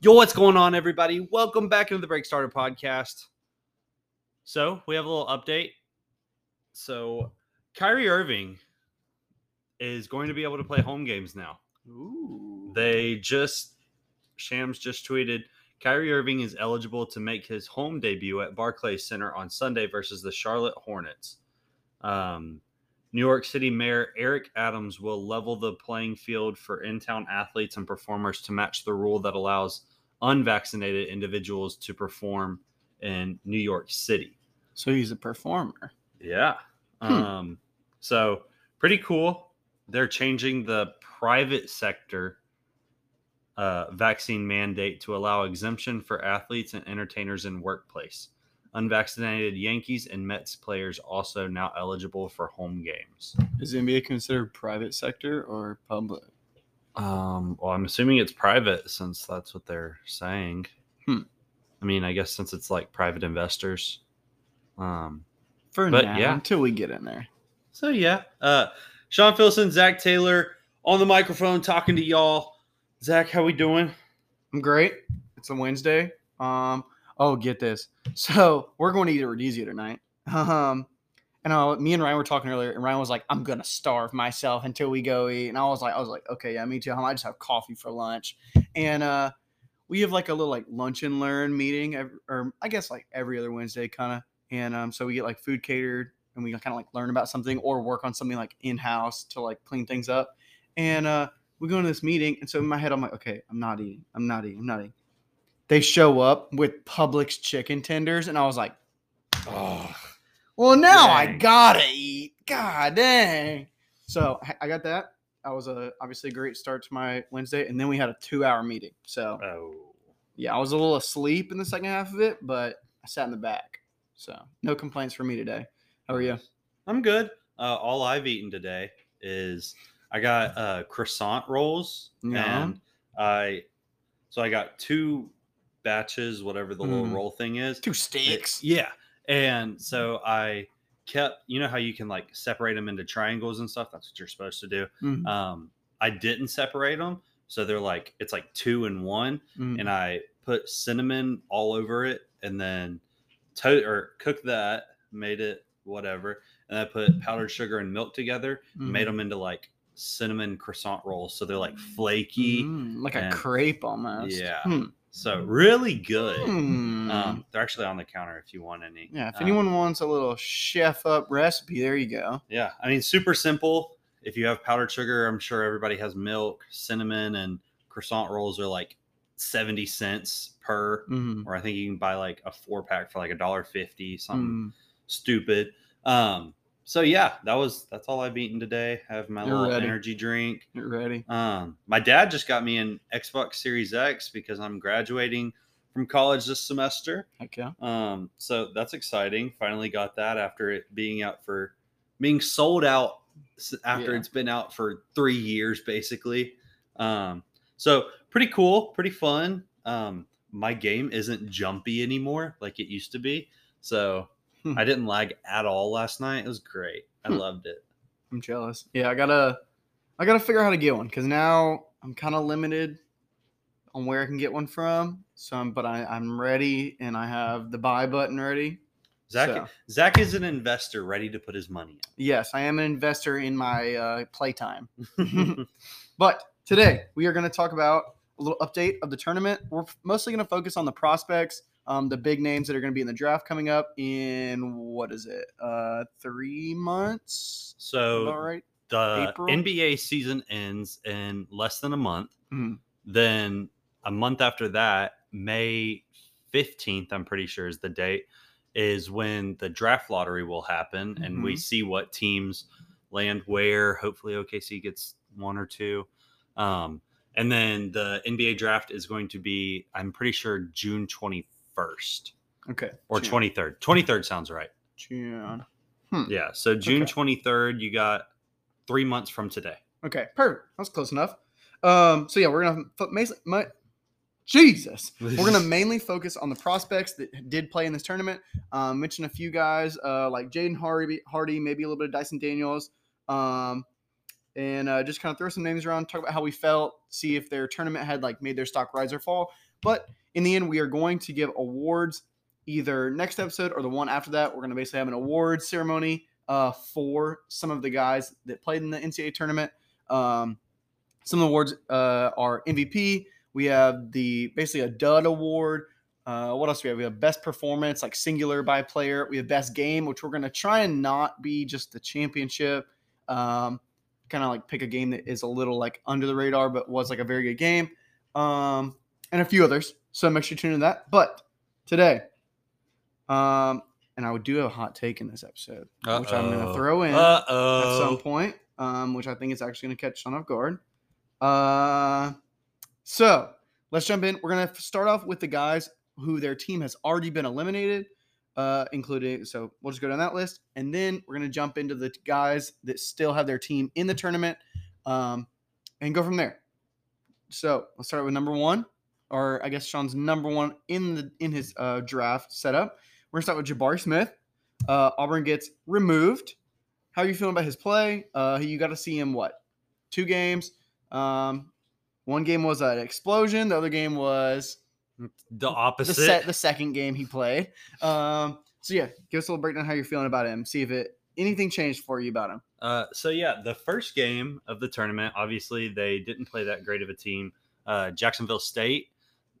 Yo, what's going on, everybody? Welcome back into the Break Starter podcast. So, we have a little update. So, Kyrie Irving is going to be able to play home games now. Ooh. They just, Shams just tweeted Kyrie Irving is eligible to make his home debut at Barclays Center on Sunday versus the Charlotte Hornets. Um, New York City Mayor Eric Adams will level the playing field for in town athletes and performers to match the rule that allows unvaccinated individuals to perform in New York City. so he's a performer. Yeah. Hmm. Um, so pretty cool. They're changing the private sector uh, vaccine mandate to allow exemption for athletes and entertainers in workplace. Unvaccinated Yankees and Mets players also now eligible for home games. Is the NBA considered private sector or public? Um, well, I'm assuming it's private since that's what they're saying. Hmm. I mean, I guess since it's like private investors. Um, For But, now, yeah. until we get in there. So yeah, uh, Sean Filson, Zach Taylor on the microphone talking to y'all. Zach, how we doing? I'm great. It's a Wednesday. Um. Oh, get this. So we're going to eat at Rodizio tonight. Um. And uh, me and Ryan were talking earlier, and Ryan was like, "I'm gonna starve myself until we go eat." And I was like, "I was like, okay, yeah, me too. I just have coffee for lunch." And uh, we have like a little like lunch and learn meeting, or I guess like every other Wednesday, kind of. And um, so we get like food catered, and we kind of like learn about something or work on something like in house to like clean things up. And uh, we go into this meeting, and so in my head, I'm like, okay, I'm not eating. I'm not eating. I'm not eating. They show up with Publix chicken tenders, and I was like, Oh, well, now I gotta eat. God dang. So I- I got that. That was a obviously a great start to my Wednesday, and then we had a two-hour meeting. So oh. yeah, I was a little asleep in the second half of it, but I sat in the back. So no complaints for me today. How are you? I'm good. Uh, all I've eaten today is I got uh, croissant rolls, Yeah. and I so I got two batches, whatever the little Mm. roll thing is. Two It- yeah. And so I kept, you know how you can like separate them into triangles and stuff? That's what you're supposed to do. Mhm. Um, I didn't separate them. So they're like, it's like two and one. Mhm. And I put cinnamon all over it and then to- or cooked that, made it whatever. And I put powdered sugar and milk together, made them into like cinnamon croissant rolls. So they're like flaky. Mm, like a crepe almost. Yeah. Hmm. So really good. Hmm. Um, they're actually on the counter if you want any. yeah. If Um, anyone wants a little chef up recipe, there you go. Yeah, I mean, super simple. If you have powdered sugar, I'm sure everybody has milk, cinnamon, and croissant rolls are like 70 cents per. Mhm. Or I think you can buy like a four pack for like a dollar fifty, something Mm. stupid. Um, so yeah, that was that's all I've eaten today. I have my You're little ready. energy drink. Get ready. Um, my dad just got me an Xbox Series X because I'm graduating from college this semester. Heck yeah. Um, so that's exciting. Finally got that after it being out for being sold out after Yeah. it's been out for three years, basically. Um, so pretty cool, pretty fun. Um, my game isn't jumpy anymore like it used to be. So. I didn't lag at all last night. It was great. I Hmm. loved it. I'm jealous. Yeah, I gotta, I gotta figure out how to get one because now I'm kind of limited on where I can get one from. So, I'm, but I, I'm ready and I have the buy button ready. Zach So- Zach is an investor ready to put his money Yes, I am an investor in my uh, playtime. But today we are going to talk about a little update of the tournament. We're mostly going to focus on the prospects, um, the big names that are going to be in the draft coming up in what is it, uh, three months? so All right. the April? NBA season ends in less than a month. Mhm. Then a month after that, May 15th, I'm pretty sure is the date, is when the draft lottery will happen. And we Mhm. see what teams land where. Hopefully, OKC gets one or two. Um, and then the NBA draft is going to be, I'm pretty sure, June 21st Okay. or June. 23rd. 23rd sounds right. June. Yeah. So June Okay. 23rd, you got three months from today. Okay, perfect. That's close enough. Um, so yeah, we're gonna fo- mas- my, Jesus, we're gonna mainly focus on the prospects that did play in this tournament. Um, mention a few guys uh, like Jaden Hardy, Hardy, maybe a little bit of Dyson Daniels, um, and uh, just kind of throw some names around, talk about how we felt, see if their tournament had like made their stock rise or fall. But in the end, we are going to give awards either next episode or the one after that. We're going to basically have an awards ceremony uh, for some of the guys that played in the NCAA tournament. Um, some of the awards uh, are MVP. We have the basically a dud award. Uh, what else do we have? We have best performance, like singular by player. We have best game, which we're going to try and not be just the championship. Um, kind of like pick a game that is a little like under the radar, but was like a very good game. Um, and a few others. So make sure you tune in that. But today, um, and I would do a hot take in this episode, which I'm going to throw in Uh at some point, um, which I think is actually going to catch Sean off guard. Uh, so let's jump in. We're going to start off with the guys who their team has already been eliminated, uh, including. So we'll just go down that list, and then we're going to jump into the guys that still have their team in the tournament, um, and go from there. So let's start with number one, or I guess Sean's number one in the in his uh, draft setup. We're gonna start with Jabari Smith. Uh, Auburn gets removed. How are you feeling about his play? Uh, you got to see him what? Two games. Um, one game was an explosion. The other game was The the opposite. set. The second game he played. Um, so yeah, give us a little breakdown how you're feeling about him. See if it anything changed for you about him. Uh, so yeah, the first game of the tournament, obviously they didn't play that great of a team. Uh, Jacksonville State.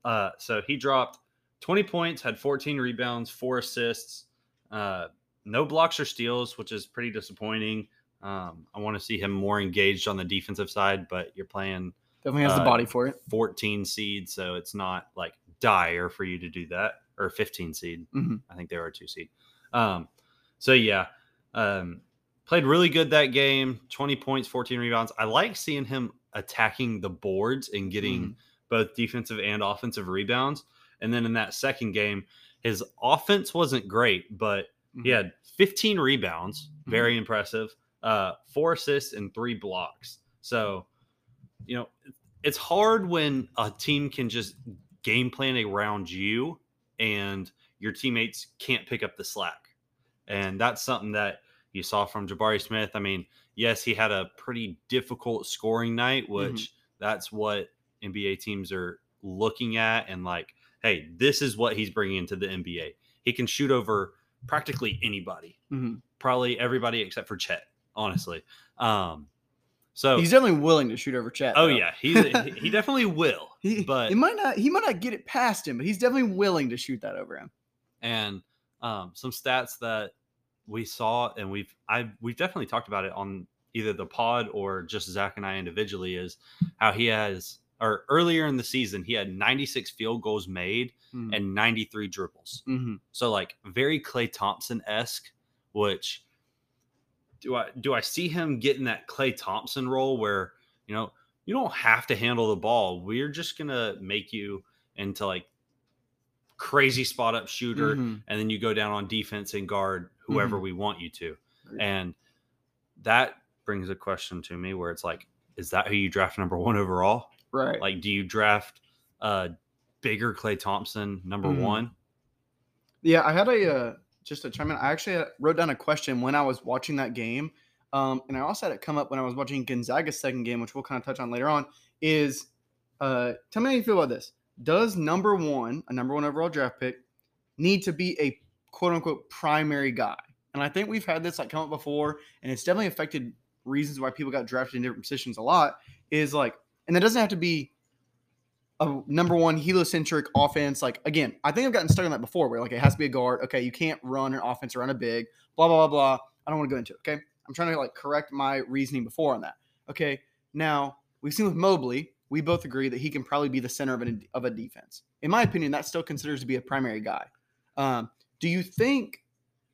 Uh, so he dropped 20 points, had 14 rebounds, four assists, uh, no blocks or steals, which is pretty disappointing. Um, I want to see him more engaged on the defensive side, but you're playing Definitely has the Uh, body for it. 14 seed, so it's not like dire for you to do that, or 15 seed. Mhm. I think they are a two seed. Um, so yeah, um, played really good that game. 20 points, 14 rebounds. I like seeing him attacking the boards and getting both defensive and offensive rebounds. And then in that second game, his offense wasn't great, but he Mhm. had 15 rebounds, very impressive, uh, four assists and three blocks. So, you know, it's hard when a team can just game plan around you and your teammates can't pick up the slack. And that's something that you saw from Jabari Smith. I mean, yes, he had a pretty difficult scoring night, which that's what NBA teams are looking at and like, hey, this is what he's bringing into the NBA. He can shoot over practically anybody, Mhm. probably everybody except for Chet, honestly. Um, so He's definitely willing to shoot over Chet. oh though. yeah, he's he he definitely will. He, but he might not he might not get it past him, but he's definitely willing to shoot that over him. and um, some stats that we saw and we've I we've definitely talked about it on either the pod or just Zach and I individually is how he has or earlier in the season he had 96 field goals made Mhm. and 93 dribbles. Mhm. So like very Klay Thompson esque, which do I do I see him getting that Klay Thompson role where you know you don't have to handle the ball. We're just gonna make you into like crazy spot up shooter, Mhm. and then you go down on defense and guard whoever Mhm. we want you to. And that brings a question to me where it's like, is that who you draft number one overall? Right. Like, do you draft uh bigger Klay Thompson number Mhm. one? Yeah, I had a uh, just a chime in. I actually wrote down a question when I was watching that game, um, and I also had it come up when I was watching Gonzaga's second game, which we'll kind of touch on later on. Is uh, tell me how you feel about this. Does number one, a number one overall draft pick, need to be a quote unquote primary guy? And I think we've had this like come up before, and it's definitely affected reasons why people got drafted in different positions a lot. Is like, and that doesn't have to be a number one heliocentric offense. Like again, I think I've gotten stuck on that before, where like it has to be a guard. Okay, you can't run an offense or run a big. Blah blah blah blah. I don't want to go into it. Okay, I'm trying to like correct my reasoning before on that. Okay, now we've seen with Mobley, we both agree that he can probably be the center of a of a defense. In my opinion, that still considers to be a primary guy. Um, do you think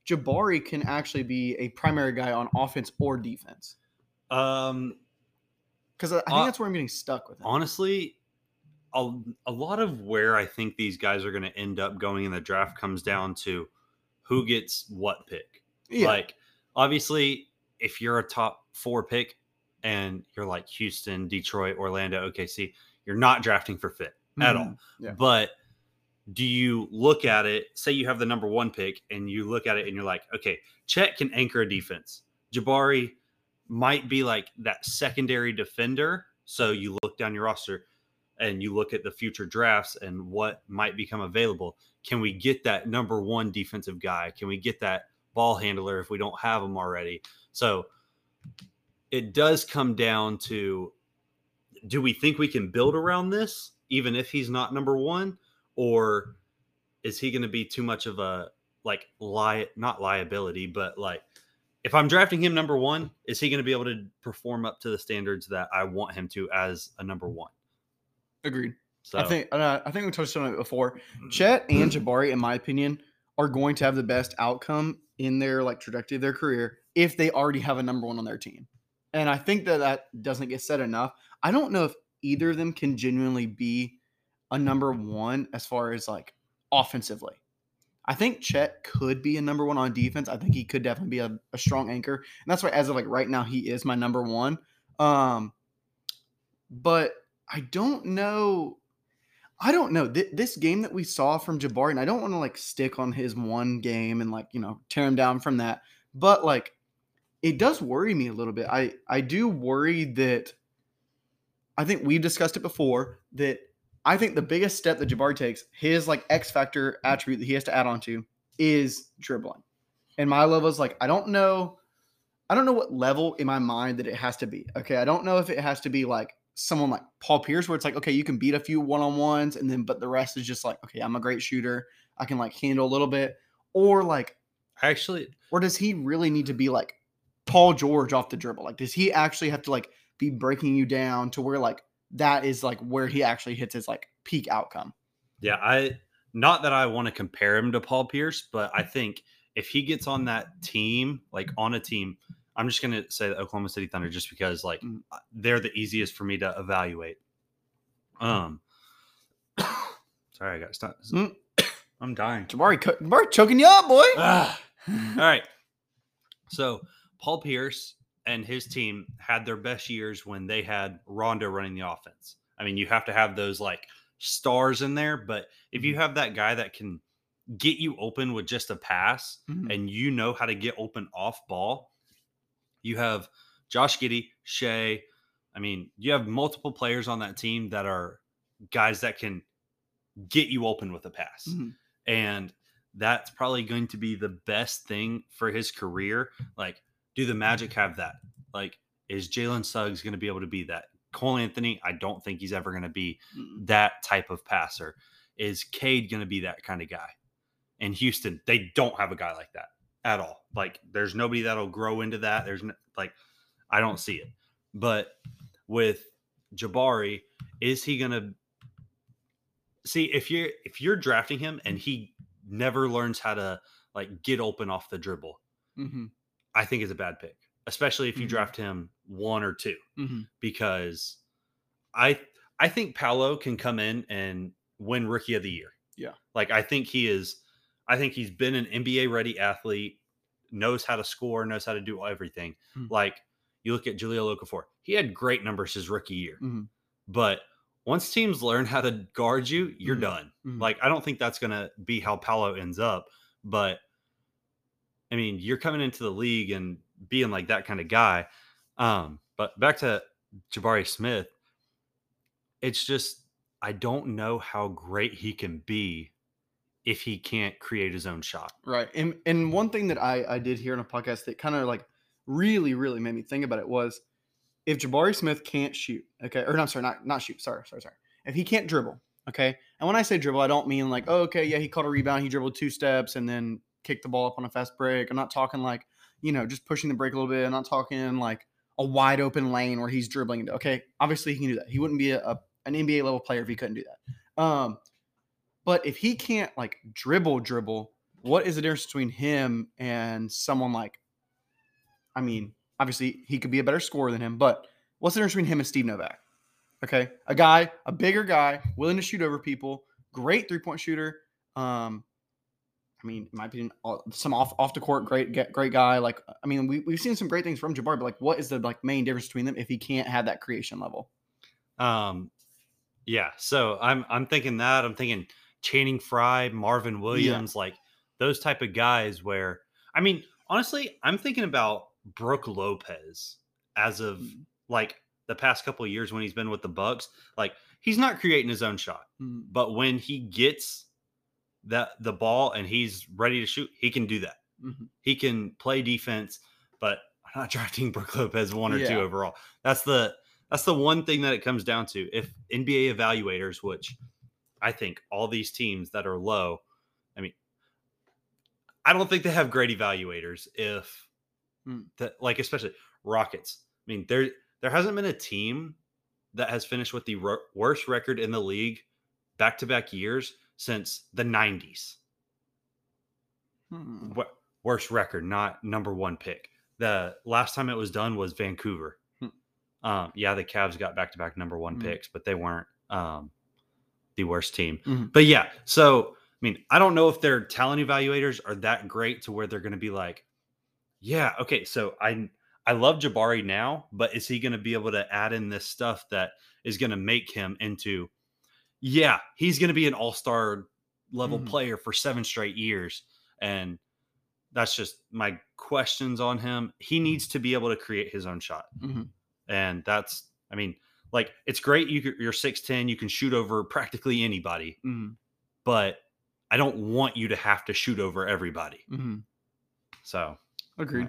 Jabari can actually be a primary guy on offense or defense? Um, Because I think Uh, that's where I'm getting stuck with him. honestly, a, a lot of where I think these guys are going to end up going in the draft comes down to who gets what pick. yeah. Like, obviously, if you're a top four pick and you're like Houston, Detroit, Orlando, OKC, you're not drafting for fit at all. Yeah. But do you look at it? Say you have the number one pick, and you look at it, and you're like, okay, Chet can anchor a defense. Jabari might be like that secondary defender. So you look down your roster and you look at the future drafts and what might become available. Can we get that number one defensive guy? Can we get that ball handler if we don't have them already? So it does come down to do we think we can build around this even if he's not number one or is he going to be too much of a like lie not liability but like if i'm drafting him number one is he going to be able to perform up to the standards that i want him to as a number one Agreed. so I think uh, I think we touched on it before. Chet and Jabari, in my opinion, are going to have the best outcome in their like trajectory of their career if they already have a number one on their team. And I think that that doesn't get said enough. I don't know if either of them can genuinely be a number one as far as like offensively. I think Chet could be a number one on defense. I think he could definitely be a, a strong anchor. And that's why as of like right now, he is my number one. Um, but I don't know. I don't know. Th- this game that we saw from Jabari, and I don't want to like stick on his one game and like, you know, tear him down from that. But like it does worry me a little bit. I I do worry that I think we've discussed it before that I think the biggest step that Jabari takes, his like X factor attribute that he has to add on to is dribbling. And my level is like, I don't know, I don't know what level in my mind that it has to be. Okay. I don't know if it has to be like someone like Paul Pierce, where it's like, okay, you can beat a few one on ones, and then but the rest is just like, okay, I'm a great shooter. I can like handle a little bit. Or like, actually or does he really need to be like Paul George off the dribble? Like, does he actually have to like be breaking you down to where like that is like where he actually hits his like peak outcome? Yeah, I not that I want to compare him to Paul Pierce, but I think if he gets on that team, like on a team, I'm just gonna say the Oklahoma City Thunder just because like Mm. they're the easiest for me to evaluate. Um sorry, I got stop. Mm. I'm dying. Jabari, co- Jabari choking you up, boy. Ah. All right. So Paul Pierce and his team had their best years when they had Rondo running the offense. I mean, you have to have those like stars in there, but if you have that guy that can get you open with just a pass Mhm. and you know how to get open off ball, you have Josh Giddey, Shai. I mean, you have multiple players on that team that are guys that can get you open with a pass Mhm. and that's probably going to be the best thing for his career. Like, do the Magic have that? Like, is Jalen Suggs going to be able to be that? Cole Anthony, I don't think he's ever going to be that type of passer. Is Cade going to be that kind of guy? In Houston, they don't have a guy like that at all. Like, there's nobody that'll grow into that. There's no, like, I don't see it. But with Jabari, is he going to see if you're if you're drafting him and he never learns how to like get open off the dribble? Mhm. I think is a bad pick, especially if you Mhm. draft him one or two Mhm. because I I think Paolo can come in and win rookie of the year. Yeah. Like I think he is I think he's been an NBA ready athlete, knows how to score, knows how to do everything. Mhm. Like you look at Julio Okafor. He had great numbers his rookie year. Mhm. But once teams learn how to guard you, you're Mhm. done. Mhm. Like I don't think that's going to be how Paolo ends up, but I mean, you're coming into the league and being like that kind of guy. Um, but back to Jabari Smith, it's just I don't know how great he can be if he can't create his own shot. Right. And and one thing that I I did hear in a podcast that kind of like really really made me think about it was if Jabari Smith can't shoot, okay, or no, I'm sorry, not not shoot. Sorry, sorry, sorry. If he can't dribble, okay, and when I say dribble, I don't mean like, oh, okay, yeah, he caught a rebound, he dribbled two steps, and then kicked the ball up on a fast break. I'm not talking like, you know, just pushing the break a little bit. I'm not talking like a wide open lane where he's dribbling. into- Okay, obviously he can do that. He wouldn't be a, a an NBA level player if he couldn't do that. Um, but if he can't like dribble, dribble, what is the difference between him and someone like? I mean, obviously he could be a better scorer than him, but what's the difference between him and Steve Novak? Okay, a guy, a bigger guy, willing to shoot over people, great three point shooter. Um, I mean, in my opinion, some off off the court, great great guy. Like, I mean, we we've seen some great things from Jabari, but like, what is the like main difference between them if he can't have that creation level? Um, yeah. So I'm I'm thinking that I'm thinking Channing Frye, Marvin Williams, like those type of guys. Where I mean, honestly, I'm thinking about Brook Lopez as of Mm. like the past couple of years when he's been with the Bucks. Like he's not creating his own shot, Mhm. but when he gets that the ball and he's ready to shoot, he can do that. Mhm. He can play defense, but I'm not drafting Brook Lopez one or two overall. That's the that's the one thing that it comes down to. If NBA evaluators, which I think all these teams that are low, I mean, I don't think they have great evaluators. If Hmm. that, like especially Rockets, I mean, there there hasn't been a team that has finished with the ro- worst record in the league back to back years since the '90s. Hmm. Wo- worst record, not number one pick. The last time it was done was Vancouver. Hmm. Um, yeah, the Cavs got back to back number one Mhm. picks, but they weren't um, the worst team. Mhm. But yeah, so I mean, I don't know if their talent evaluators are that great to where they're going to be like, yeah, okay, so I I love Jabari now, but is he going to be able to add in this stuff that is going to make him into, yeah, he's going to be an all star level Mhm. player for seven straight years, and that's just my questions on him. He needs to be able to create his own shot, Mhm. and that's, I mean, like it's great you, you're six ten, you can shoot over practically anybody, Mhm. but I don't want you to have to shoot over everybody. Mhm. So Agreed.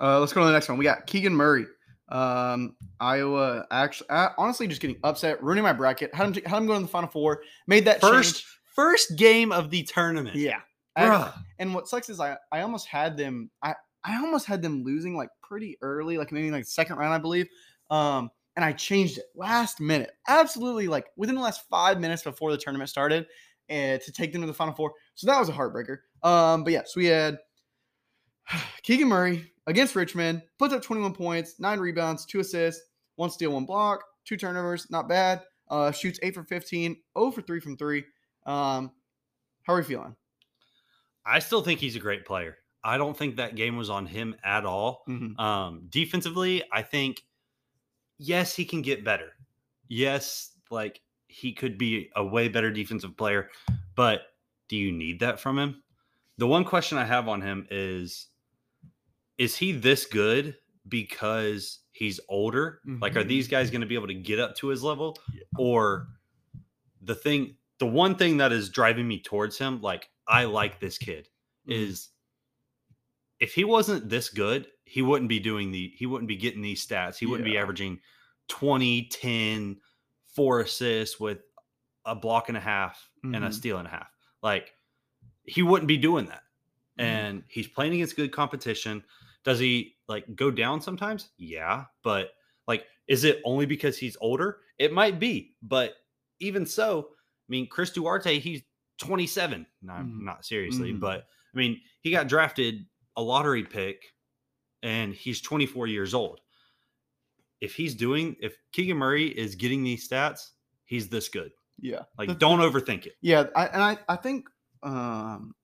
Uh, let's go to the next one. We got Keegan Murray. Um, Iowa actually, uh, honestly, just getting upset, ruining my bracket. Had him, had him going to the final four. Made that first change. first game of the tournament. Yeah. I- and what sucks is I, I almost had them. I, I almost had them losing like pretty early, like maybe like second round, I believe. Um, and I changed it last minute, absolutely like within the last five minutes before the tournament started, and to take them to the final four. So that was a heartbreaker. Um, but yeah, so we had Keegan Murray against Richmond, puts up 21 points, nine rebounds, two assists, one steal, one block, two turnovers, not bad. Uh, shoots eight for 15, 0 for three from three. Um, how are we feeling? I still think he's a great player. I don't think that game was on him at all. Mhm. Um, defensively, I think yes, he can get better. Yes, like he could be a way better defensive player, but do you need that from him? The one question I have on him is is he this good because he's older? Like are these guys going to be able to get up to his level Yeah. or the thing the one thing that is driving me towards him like I like this kid Mhm. is if he wasn't this good, he wouldn't be doing the he wouldn't be getting these stats. He wouldn't be averaging 20, 10, four assists with a block and a half and a Mhm. steal and a half. Like he wouldn't be doing that. Mhm. And he's playing against good competition. Does he like go down sometimes? Yeah, but like is it only because he's older? It might be, but even so, I mean Chris Duarte, he's 27. No, Mhm. not seriously, Mhm. but I mean, he got drafted a lottery pick and he's 24 years old. If he's doing, if Keegan Murray is getting these stats, he's this good. Yeah. Like, The- don't overthink it. Yeah, I, and I, I think um,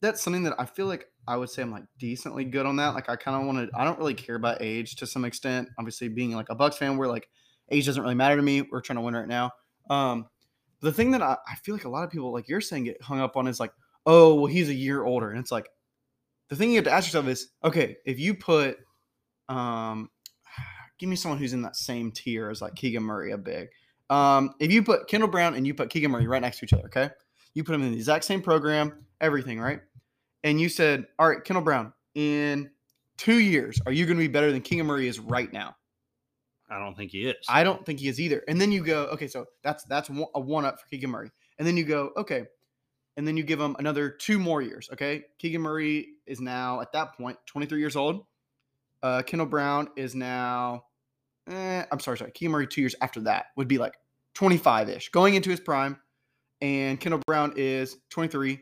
that's something that I feel like I would say I'm like decently good on that. Like I kind of want to. I don't really care about age to some extent. Obviously, being like a Bucks fan, where like age doesn't really matter to me. We're trying to win right now. Um, the thing that I, I feel like a lot of people, like you're saying, get hung up on is like, oh, well, he's a year older, and it's like the thing you have to ask yourself is, okay, if you put, um, give me someone who's in that same tier as like Keegan Murray, a big. Um, if you put Kendall Brown and you put Keegan Murray right next to each other, okay, you put them in the exact same program, everything, right? And you said, all right, Kendall Brown, in two years, are you going to be better than Keegan Murray is right now? I don't think he is. I don't think he is either. And then you go, okay, so that's that's a one up for Keegan Murray. And then you go, okay, and then you give him another two more years. Okay, Keegan Murray is now at that point 23 years old. Uh, Kendall Brown is now, eh, I'm sorry, sorry. Keegan Murray two years after that would be like 25 ish, going into his prime. And Kendall Brown is 23.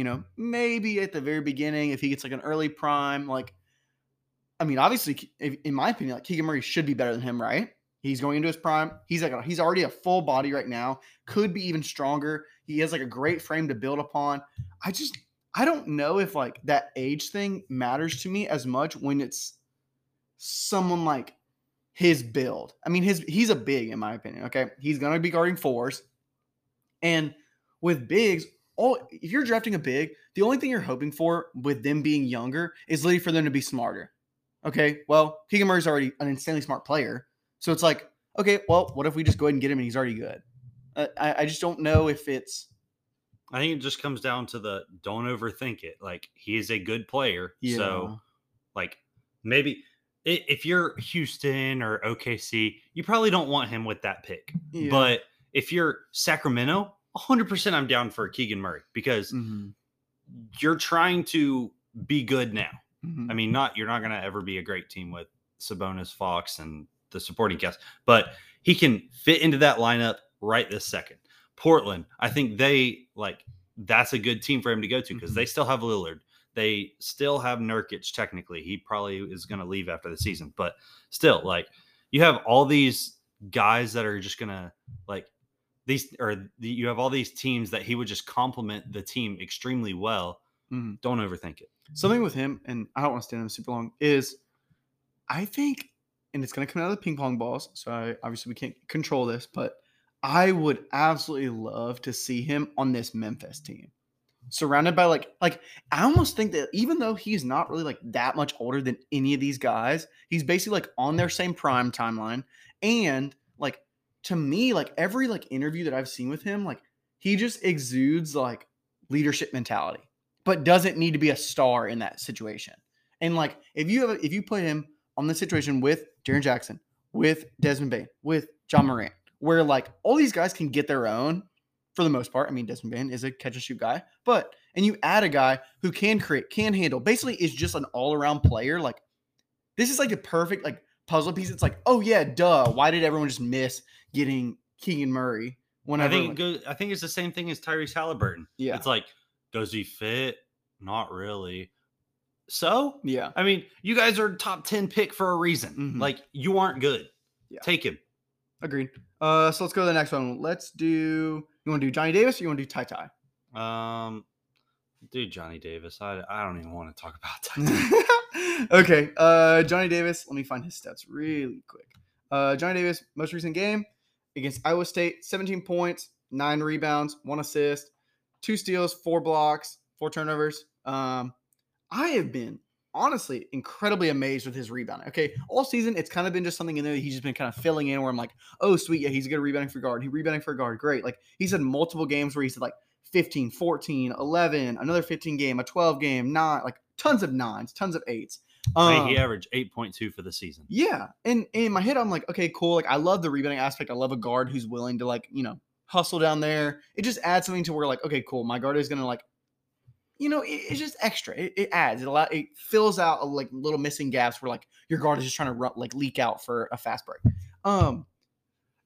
You know, maybe at the very beginning, if he gets like an early prime, like I mean, obviously, if- in my opinion, like Keegan Murray should be better than him, right? He's going into his prime. He's like a, he's already a full body right now. Could be even stronger. He has like a great frame to build upon. I just I don't know if like that age thing matters to me as much when it's someone like his build. I mean, his he's a big in my opinion. Okay, he's gonna be guarding fours, and with bigs, all if you're drafting a big, the only thing you're hoping for with them being younger is literally for them to be smarter. Okay, well, Keegan Murray's already an insanely smart player. So it's like, okay, well, what if we just go ahead and get him and he's already good? Uh, I, I just don't know if it's. I think it just comes down to the don't overthink it. Like he is a good player, so like maybe if you're Houston or OKC, you probably don't want him with that pick. Yeah. But if you're Sacramento, 100% I'm down for Keegan Murray because Mhm, you're trying to be good now. mhm. I mean, not you're not going to ever be a great team with Sabonis, Fox, and the supporting cast, but he can fit into that lineup right this second. Portland, I think they like that's a good team for him to go to because Mhm. they still have Lillard. They still have Nurkic. Technically, he probably is going to leave after the season, but still, like you have all these guys that are just going to like these, or the, you have all these teams that he would just complement the team extremely well. Mhm. Don't overthink it. Something with him, and I don't want to stand him super long, is I think, and it's going to come out of the ping pong balls. So I, obviously we can't control this, but I would absolutely love to see him on this Memphis team, surrounded by like like I almost think that even though he's not really like that much older than any of these guys, he's basically like on their same prime timeline, and like to me, like every like interview that I've seen with him, like he just exudes like leadership mentality but doesn't need to be a star in that situation. And like if you have if you put him on the situation with Jaren Jackson, with Desmond Bane, with Ja Morant, where like all these guys can get their own for the most part. I mean, Desmond Bane is a catch and shoot guy, but and you add a guy who can create, can handle, basically is just an all around player. Like this is like a perfect like puzzle piece. It's like, oh yeah, duh. Why did everyone just miss getting Keegan Murray? Whenever I think like- goes, I think it's the same thing as Tyrese Halliburton. yeah, It's like, does he fit? Not really. So, yeah, I mean, you guys are top 10 pick for a reason. Mhm. Like, you aren't good. Yeah. Take him. agreed. Uh, so let's go to the next one. Let's do. You want to do Johnny Davis or you want to do Ty Ty? Um, dude, Johnny Davis. I, I don't even want to talk about that. okay. Uh, Johnny Davis. Let me find his stats really quick. Uh, Johnny Davis, most recent game against Iowa State, 17 points, nine rebounds, one assist, two steals, four blocks, four turnovers. Um, I have been honestly incredibly amazed with his rebounding. Okay, all season it's kind of been just something in there that he's just been kind of filling in where I'm like, oh sweet, yeah, he's a good rebounding for guard. He rebounding for guard, great. Like he's had multiple games where he's like 15, 14, 11, another 15 game, a 12 game, nine, like tons of nines, tons of eights. Um, he averaged 8.2 for the season. yeah, and in my head, I'm like, okay, cool. Like, I love the rebounding aspect. I love a guard who's willing to like, you know, hustle down there. It just adds something to where like, okay, cool. My guard is gonna like, you know, it- it's just extra. It, it adds. It allow, It fills out a, like little missing gaps where like your guard is just trying to run, like leak out for a fast break. Um,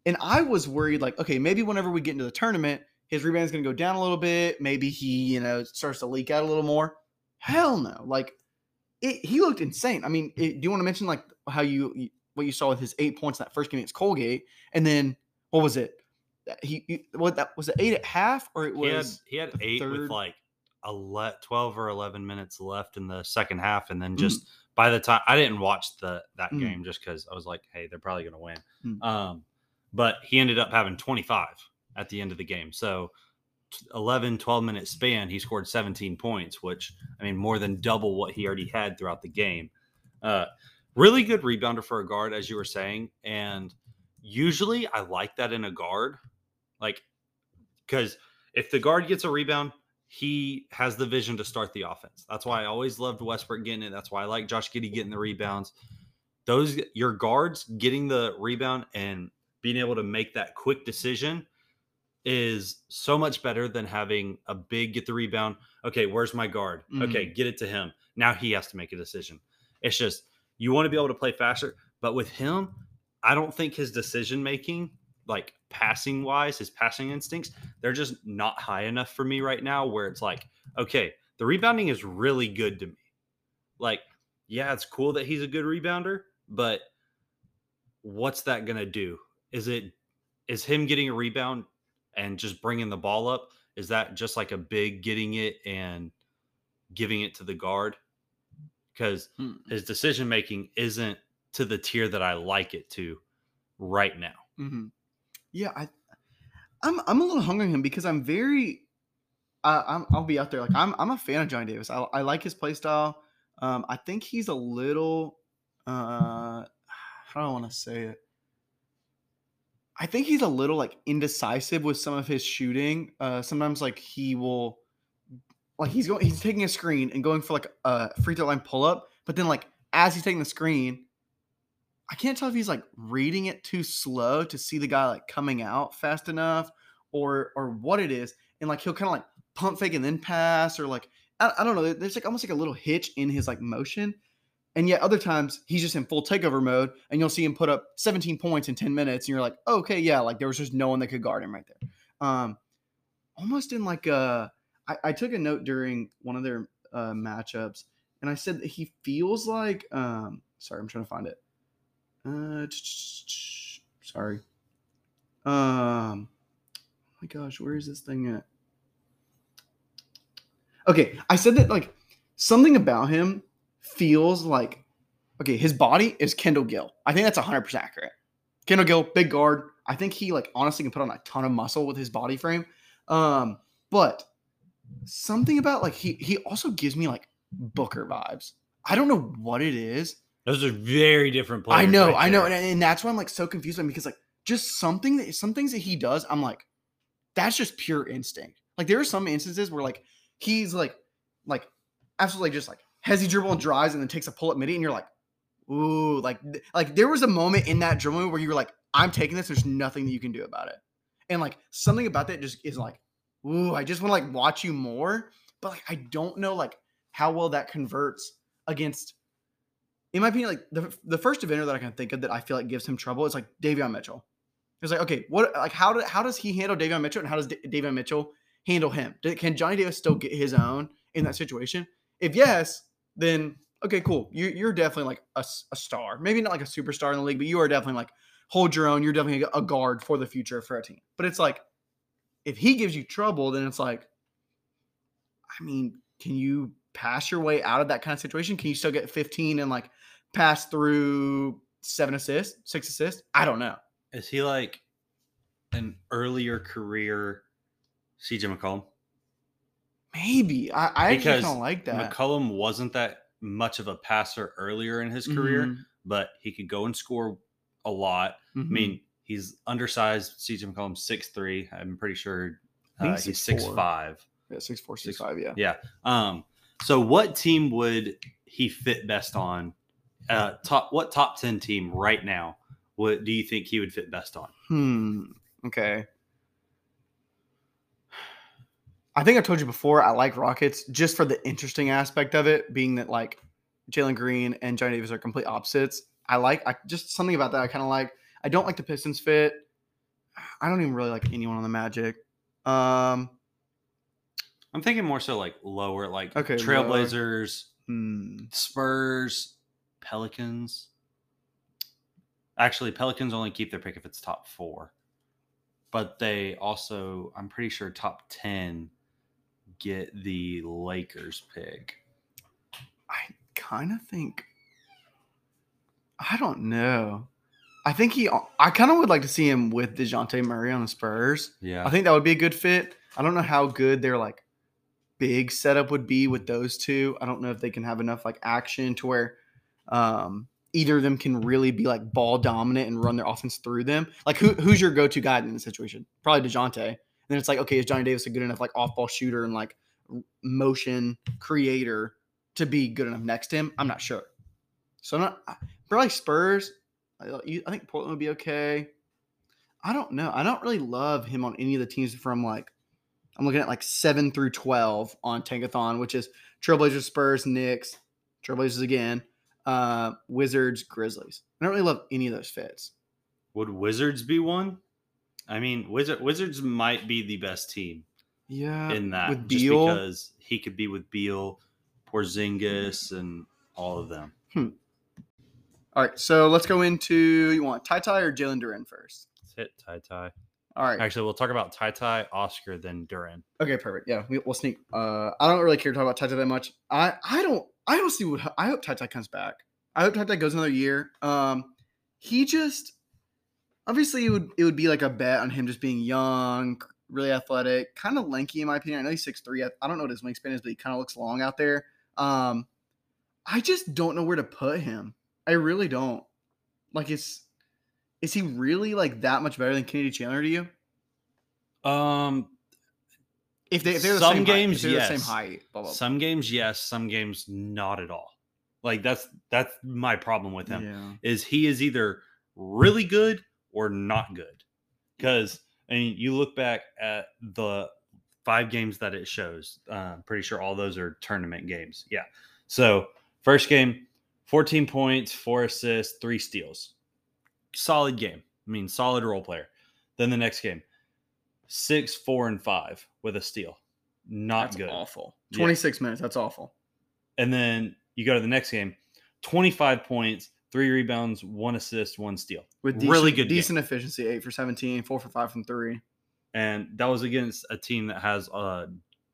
and I was worried like, okay, maybe whenever we get into the tournament, his rebound is gonna go down a little bit. Maybe he, you know, starts to leak out a little more. Hell no. Like it, he looked insane. I mean, it, do you want to mention like how you what you saw with his eight points in that first game against Colgate, and then what was it? He, he what that was it eight at half or it He had, was he had eight third- with like a le- 12 or 11 minutes left in the second half. And then Mm. just by the time I didn't watch the that Mm. game just because I was like, hey, they're probably going to win. Mm. Um, but he ended up having 25 at the end of the game. So 11, 12 minute span, he scored 17 points, which I mean, more than double what he already had throughout the game. Uh, really good rebounder for a guard, as you were saying. And usually I like that in a guard. Like, because if the guard gets a rebound, he has the vision to start the offense. That's why I always loved Westbrook getting it. That's why I like Josh Giddey getting the rebounds. Those your guards getting the rebound and being able to make that quick decision is so much better than having a big get the rebound. Okay, where's my guard? Okay, mm-hmm. get it to him. Now he has to make a decision. It's just you want to be able to play faster, but with him, I don't think his decision making, like passing wise, his passing instincts, they're just not high enough for me right now. Where it's like, okay, the rebounding is really good to me. Like, yeah, it's cool that he's a good rebounder, but what's that gonna do? Is it is him getting a rebound and just bringing the ball up? Is that just like a big getting it and giving it to the guard? Because Hmm. his decision making isn't to the tier that I like it to right now. Mhm. Yeah, I, I'm I'm a little hung on him because I'm very, uh, I'm I'll be out there like I'm I'm a fan of Johnny Davis. I, I like his play style. Um, I think he's a little uh, how do I want to say it? I think he's a little like indecisive with some of his shooting. Uh, sometimes like he will, like he's going, he's taking a screen and going for like a free throw line pull up, but then like as he's taking the screen, I can't tell if he's like reading it too slow to see the guy like coming out fast enough or or what it is, and like he'll kind of like pump fake and then pass or like I, I don't know. There's like almost like a little hitch in his like motion. And yet other times he's just in full takeover mode and you'll see him put up 17 points in 10 minutes and you're like, okay, yeah, like there was just no one that could guard him right there. Um, almost in like a, I, I took a note during one of their uh, matchups and I said that he feels like, um, sorry, I'm trying to find it. Uh, sorry. Um, oh my gosh, where is this thing at? Okay, I said that like something about him feels like okay, his body is Kendall Gill. I think that's 100% accurate. Kendall Gill, big guard. I think he like honestly can put on a ton of muscle with his body frame. Um, but something about like he he also gives me like Booker vibes. I don't know what it is. Those are very different players. I know, right I know, and, and that's why I'm like so confused him because like just something that some things that he does, I'm like, that's just pure instinct. Like there are some instances where like he's like like absolutely just like has he dribble and drives and then takes a pull up midi and you're like, ooh, like like there was a moment in that dribbling where you were like, I'm taking this. There's nothing that you can do about it, and like something about that just is like, ooh, I just want to like watch you more, but like I don't know like how well that converts against. In my opinion, like the the first defender that I can think of that I feel like gives him trouble is like Davion Mitchell. It's like, okay, what like how do, how does he handle Davion Mitchell and how does D- Davion Mitchell handle him? Do- Can Johnny Davis still get his own in that situation? If yes, then okay, cool. You, you're definitely like a, a star. Maybe not like a superstar in the league, but you are definitely like hold your own. You're definitely a guard for the future for a team. But it's like if he gives you trouble, then it's like, I mean, can you pass your way out of that kind of situation? Can you still get 15 and like pass through seven assists, six assists? I don't know. Is he like an earlier career CJ McCollum? Maybe I, I actually Because kind of like that. McCollum wasn't that much of a passer earlier in his career, Mhm, but he could go and score a lot. mhm. I mean, he's undersized. CJ McCollum six three. I'm pretty sure uh, he's 6'4". six five. yeah, six four, six six- five. Yeah. Yeah. Um. So, what team would he fit best on? Uh, top. What top ten team right now? What do you think he would fit best on? Hmm. Okay. I think I told you before I like Rockets just for the interesting aspect of it, being that like Jalen Green and Johnny Davis are complete opposites. I like I just something about that I kind of like. I don't like the Pistons fit. I don't even really like anyone on the Magic. Um. I'm thinking more so like lower, like Okay, Trailblazers, Hmm. Spurs, Pelicans. Actually, Pelicans only keep their pick if it's top four, but they also, I'm pretty sure, top ten get the Lakers pick. I kind of think. I don't know. I think he. I kind of would like to see him with Dejounte Murray on the Spurs. Yeah, I think that would be a good fit. I don't know how good their like big setup would be with those two. I don't know if they can have enough like action to where um either of them can really be like ball dominant and run their offense through them. Like who who's your go-to guy in this situation? Probably DeJounte. Then it's like, okay, is Johnny Davis a good enough like off-ball shooter and like motion creator to be good enough next to him? I'm not sure. So I'm not probably Spurs. I, I think Portland would be okay. I don't know. I don't really love him on any of the teams from like I'm looking at like seven through twelve on Tankathon, which is Trailblazers, Spurs, Knicks, Trailblazers again, uh, Wizards, Grizzlies. I don't really love any of those fits. would Wizards be one? I mean, Wizard Wizards might be the best team Yeah, in that, with just Beal. because he could be with Beal, Porzingis, and all of them. All right, so let's go into you want Ty Ty or Jalen Duren first. Let's hit Ty Ty. All right. Actually, we'll talk about Ty Ty, Oscar, then Duren. Okay, perfect. Yeah, we, we'll sneak. Uh, I don't really care to talk about Ty Ty that much. I I don't. I honestly would. I hope Ty Ty comes back. I hope Ty Ty goes another year. Um, he just obviously it would it would be like a bet on him just being young, really athletic, kind of lanky in my opinion. I know he's six three. I, I don't know what his wingspan is, but he kind of looks long out there. Um, I just don't know where to put him. I really don't. Like, is is he really like that much better than Kennedy Chandler to you? Um, If they if they're the Some same games, height, they're the same yes. height. Blah, blah, blah. some games yes, some games not at all. Like that's that's my problem with him. Yeah. Is he is either really good or not good. Because I mean, you look back at the five games that it shows. Uh, pretty sure all those are tournament games. Yeah. So first game, 14 points, four assists, three steals. Solid game. I mean, solid role player. Then the next game, six, four, and five with a steal. Not That's good. awful. Yeah. 26 minutes. That's awful. And then you go to the next game, 25 points, three rebounds, one assist, one steal. With decent, Really good game. decent efficiency, eight for 17, four for five from three. and that was against a team that has a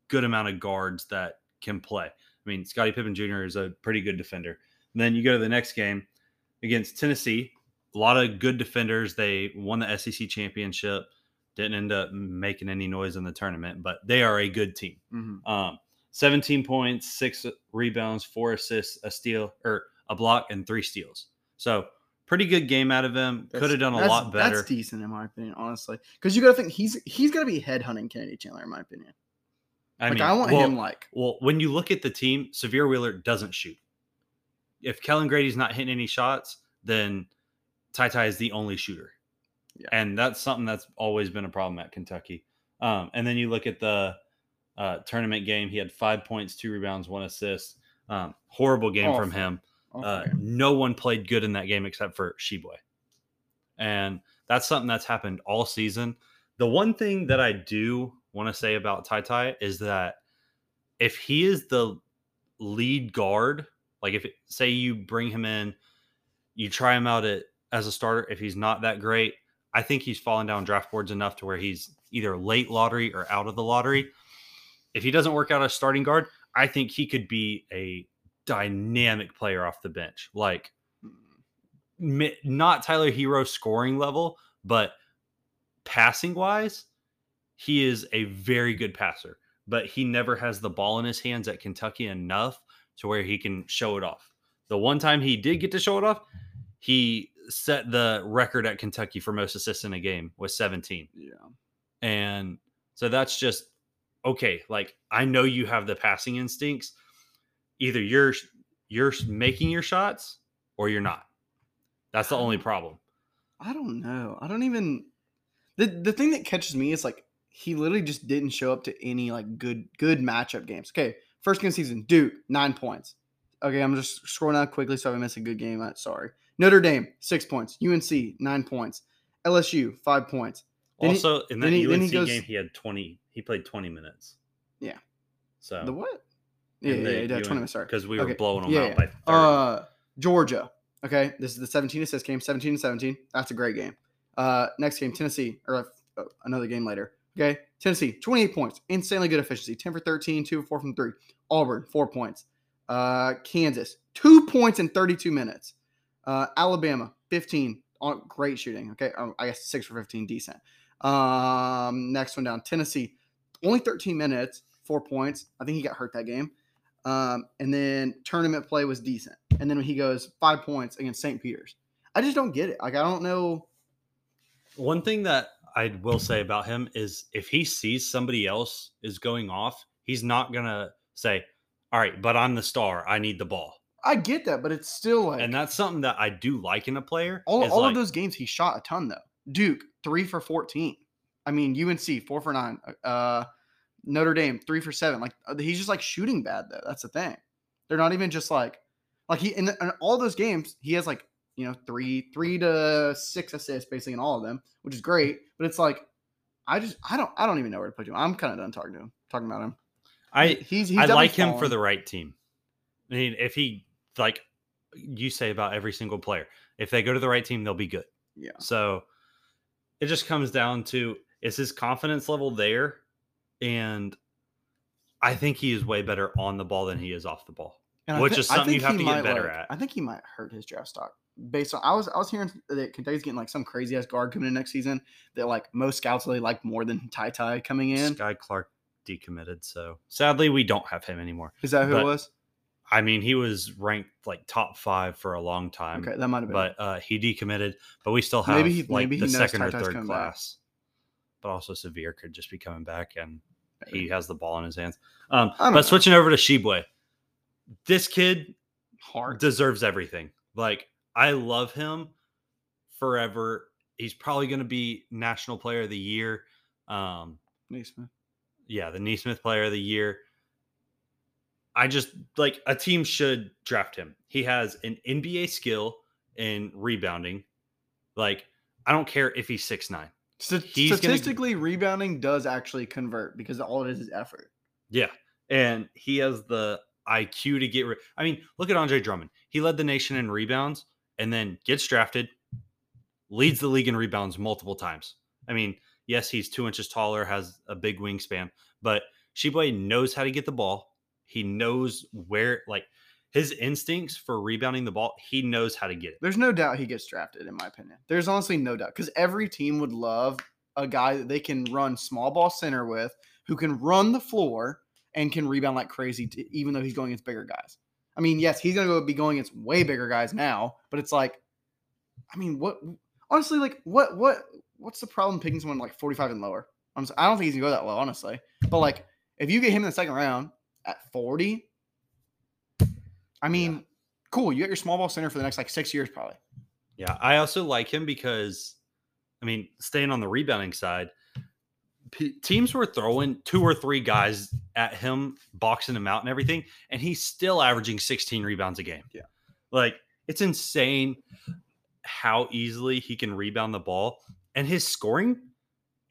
good amount of guards that can play. I mean, Scottie Pippen Jr. is a pretty good defender. And then you go to the next game against Tennessee. A lot of good defenders. They won the SEC championship. Didn't end up making any noise in the tournament, but they are a good team. Mhm. Um, 17 points, six rebounds, four assists, a steal or a block, and three steals. So pretty good game out of him. Could have done a lot better. That's decent in my opinion, honestly. Because you got to think he's he's got to be head hunting Kennedy Chandler, in my opinion. I like mean, I want well, him like Well, when you look at the team, Sahvir Wheeler doesn't shoot. If Kellan Grady's not hitting any shots, then Ty Ty is the only shooter. Yeah. And that's something that's always been a problem at Kentucky. Um, and then you look at the uh, tournament game, he had five points, two rebounds, one assist. Um, horrible game from him. Oh, Uh, no one played good in that game except for Tshiebwe. And that's something that's happened all season. The one thing that I do want to say about Ty Ty is that if he is the lead guard, like if say you bring him in, you try him out at, as a starter, if he's not that great, I think he's fallen down draft boards enough to where he's either late lottery or out of the lottery. If he doesn't work out as starting guard, I think he could be a dynamic player off the bench. Like mm. not Tyler Herro scoring level, but passing wise, he is a very good passer. But he never has the ball in his hands at Kentucky enough to where he can show it off. The one time he did get to show it off, he set the record at Kentucky for most assists in a game with 17. yeah. And so that's just okay. Like I know you have the passing instincts. Either you're you're making your shots or you're not. That's the only problem. I don't know. I don't even the the thing that catches me is like he literally just didn't show up to any like good good matchup games. Okay, first game of season, Duke nine points. Okay, I'm just scrolling down quickly so I miss a good game. I'm sorry. Notre Dame six points. UNC nine points. LSU five points. Then he- also, in that then he- he UNC goes- game, he had 20. He played 20 minutes. Yeah. So The what? Yeah, yeah, yeah, yeah, 20 minutes. Sorry. because we were Okay, blowing them yeah, out yeah. by 30. Uh, Georgia. Okay, this is the 17 assist game. 17 and 17. That's a great game. Uh, next game, Tennessee, or uh, another game later. Okay, Tennessee, 28 points, insanely good efficiency, 10 for 13, 2 for 4 from 3. Auburn, 4 points. Uh, Kansas, 2 points in 32 minutes. Uh, Alabama, 15, on great shooting. Okay, um, I guess 6 for 15, decent. Um, next one down, Tennessee, only 13 minutes, 4 points. I think he got hurt that game. Um, and then tournament play was decent. And then he goes five points against St. Peter's, I just don't get it. Like I don't know. One thing that I will say about him is if he sees somebody else is going off, he's not gonna say, "All right, but I'm the star. I need the ball." I get that, but it's still like And that's something that I do like in a player. all, all like, of those games he shot a ton though. Duke three for fourteen. I mean UNC four for nine. Uh, Notre Dame three for seven. Like uh, he's just like shooting bad though. That's the thing. They're not even just like like he in, in all those games he has like you know three three to six assists basically in all of them, which is great. But it's like I just I don't I don't even know where to put him. I'm kind of done talking to him talking about him. I he's, he's I like him for the right team. I mean, if he like you say about every single player, if they go to the right team, they'll be good. yeah. So it just comes down to is his confidence level there? And I think he is way better on the ball than he is off the ball. And Which is something you have to get better like- at. I think he might hurt his draft stock based on I was I was hearing that Kentucky's getting like some crazy ass guard coming in next season that like most scouts really like more than Ty Ty coming in. Skyy Clark decommitted, so sadly we don't have him anymore. Is that who but- it was? I mean, he was ranked like top five for a long time. Okay, that might have been. but uh, he decommitted. But we still have Maybe he- like maybe the second or third coming back. class. But also Sahvir could just be coming back, and he has the ball in his hands. Um, I don't but know. switching over to Tshiebwe, this kid hard. deserves everything. Like I love him forever. He's probably going to be National Player of the Year. Um, Naismith. yeah, the Neesmith Player of the Year. I just like a team should draft him. He has an NBA skill in rebounding. Like I don't care if he's six nine. St- He's gonna- statistically, rebounding does actually convert because all it is is effort. Yeah, and he has the IQ to get. Rid- I mean, look at Andre Drummond. He led the nation in rebounds, and then gets drafted, leads the league in rebounds multiple times. I mean, yes, he's two inches taller, has a big wingspan, but Tshiebwe knows how to get the ball. He knows where, like, his instincts for rebounding the ball. He knows how to get it. There's no doubt he gets drafted, in my opinion. There's honestly no doubt because every team would love a guy that they can run small ball center with, who can run the floor and can rebound like crazy, t- even though he's going against bigger guys. I mean, yes, he's going to be going against way bigger guys now, but it's like, I mean, what? Honestly, like, what? What? What's the problem picking someone like 45 and lower? I'm, I don't think he's gonna go that low, honestly. But like, if you get him in the second round at 40, I mean, cool. You got your small ball center for the next like six years, probably. Yeah, I also like him because, I mean, staying on the rebounding side, p- teams were throwing two or three guys at him, boxing him out and everything, and he's still averaging 16 rebounds a game. Yeah. Like, it's insane how easily he can rebound the ball, and his scoring